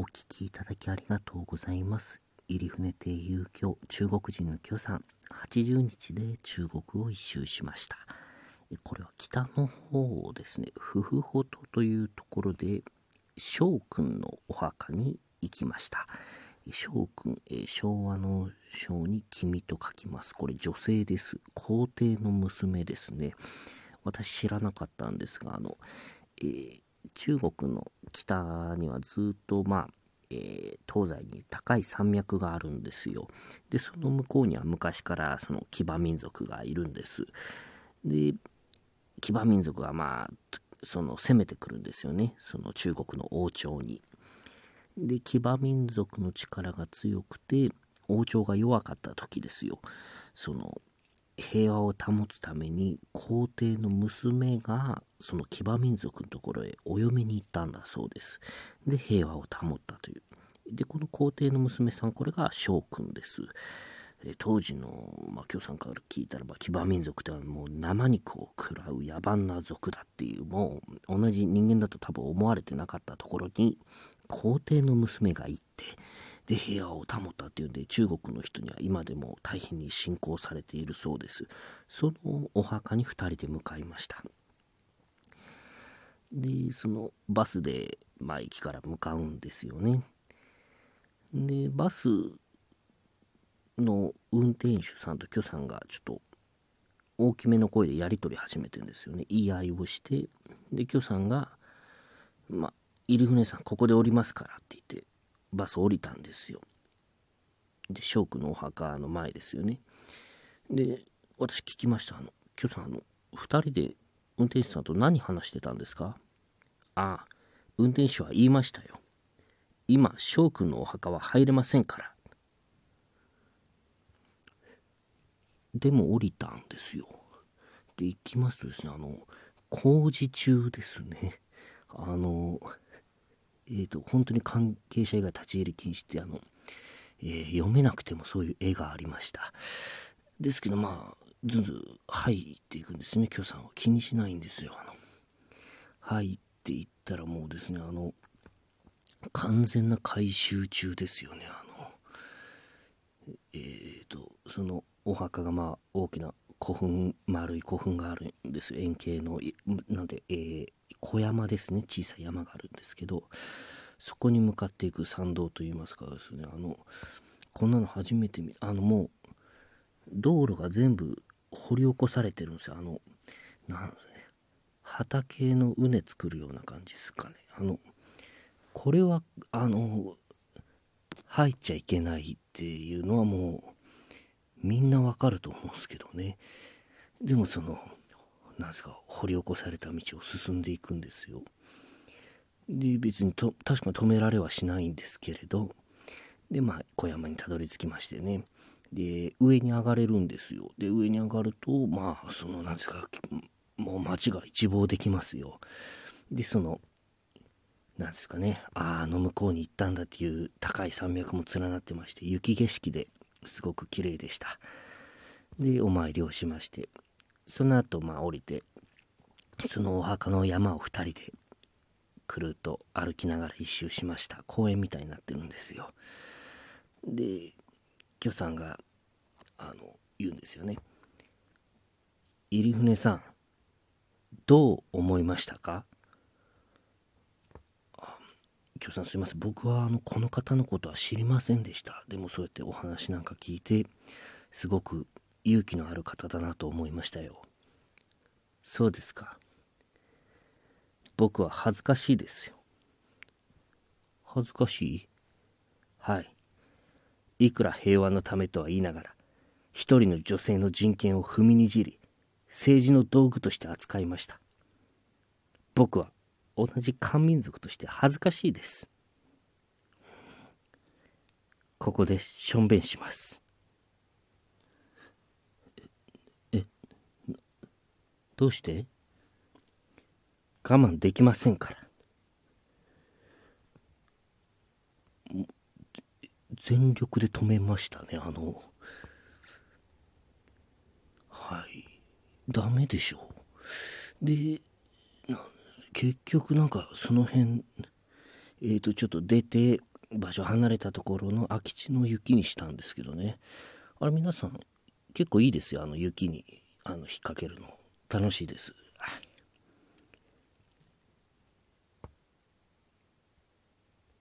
お聞きいただきありがとうございます。入船亭遊居中国人の許さん80日で中国を一周しました。これは北の方ですね、フフホトというところで翔くんのお墓に行きました。翔くん、昭和の章に君と書きます。これ女性です。皇帝の娘ですね。私知らなかったんですが、あの、えー、中国の北にはずっと、まあ、えー、東西に高い山脈があるんですよ。で、その向こうには昔からその騎馬民族がいるんです。で、騎馬民族がまあ、その攻めてくるんですよね。その中国の王朝に。で、騎馬民族の力が強くて、王朝が弱かった時ですよ。その平和を保つために皇帝の娘がその騎馬民族のところへお嫁に行ったんだそうです。で、平和を保ったという。で、この皇帝の娘さん、これが将軍です。当時の、まあ、京さんから聞いたらば騎馬民族ではもう生肉を食らう野蛮な族だっていうもう同じ人間だと多分思われてなかったところに皇帝の娘が行ってで平和を保ったっていうんで中国の人には今でも大変に信仰されているそうです。そのお墓に2人で向かいました。でそのバスで、まあ、駅から向かうんですよね。でバスの運転手さんと許さんがちょっと大きめの声でやり取り始めてんですよね。言い合いをして。で許さんが「まあ入船さんここで降りますから」って言ってバス降りたんですよ。で、翔くんのお墓の前ですよね。で、私聞きました。あの、今日さん、あの、2人で運転手さんと何話してたんですか？ああ、運転手は言いましたよ。今、翔くんのお墓は入れませんから。でも降りたんですよ。で、行きますとですね、あの、工事中ですね。あの、えーと、本当に関係者以外立ち入り禁止ってあの、えー、読めなくてもそういう絵がありました。ですけどまあずんずん入っていくんですね。許さんは。気にしないんですよ。あの入っていったらもうですねあの完全な回収中ですよね。あのえっ、ー、とそのお墓がまあ大きな古墳丸い古墳があるんです。円形のなんで、えー、小山ですね。小さい山があるんですけどそこに向かっていく参道といいますかですね。あのこんなの初めて見あのもう道路が全部掘り起こされてるんですよ。あのなん畑の畝作るような感じですかね。あのこれはあの入っちゃいけないっていうのはもうみんなわかると思うんですけどね。でもそのなんですか掘り起こされた道を進んでいくんですよ。で別にと確かに止められはしないんですけれど。でまあ小山にたどり着きましてね。で上に上がれるんですよ。で上に上がるとまあそのなんですかもう街が一望できますよ。でそのなんですかねああの向こうに行ったんだっていう高い山脈も連なってまして雪景色ですごく綺麗でした。でお参りをしましてその後まあ降りてそのお墓の山を2人でくるっと歩きながら一周しました。公園みたいになってるんですよ。で許さんがあの言うんですよね。入船さんどう思いましたか？許さんすいません。僕はあのこの方のことは知りませんでした。でもそうやってお話なんか聞いてすごく勇気のある方だなと思いましたよ。そうですか。僕は恥ずかしいですよ。恥ずかしい？はい。いくら平和のためとは言いながら一人の女性の人権を踏みにじり政治の道具として扱いました。僕は同じ漢民族として恥ずかしいです。ここでしょんべんします。えどうして？我慢できませんから。全力で止めましたねあの。はい。ダメでしょう。でな結局なんかその辺えっ、ー、とちょっと出て場所離れたところの空き地の雪にしたんですけどねあれ皆さん結構いいですよあの雪にあの引っ掛けるの楽しいです。はい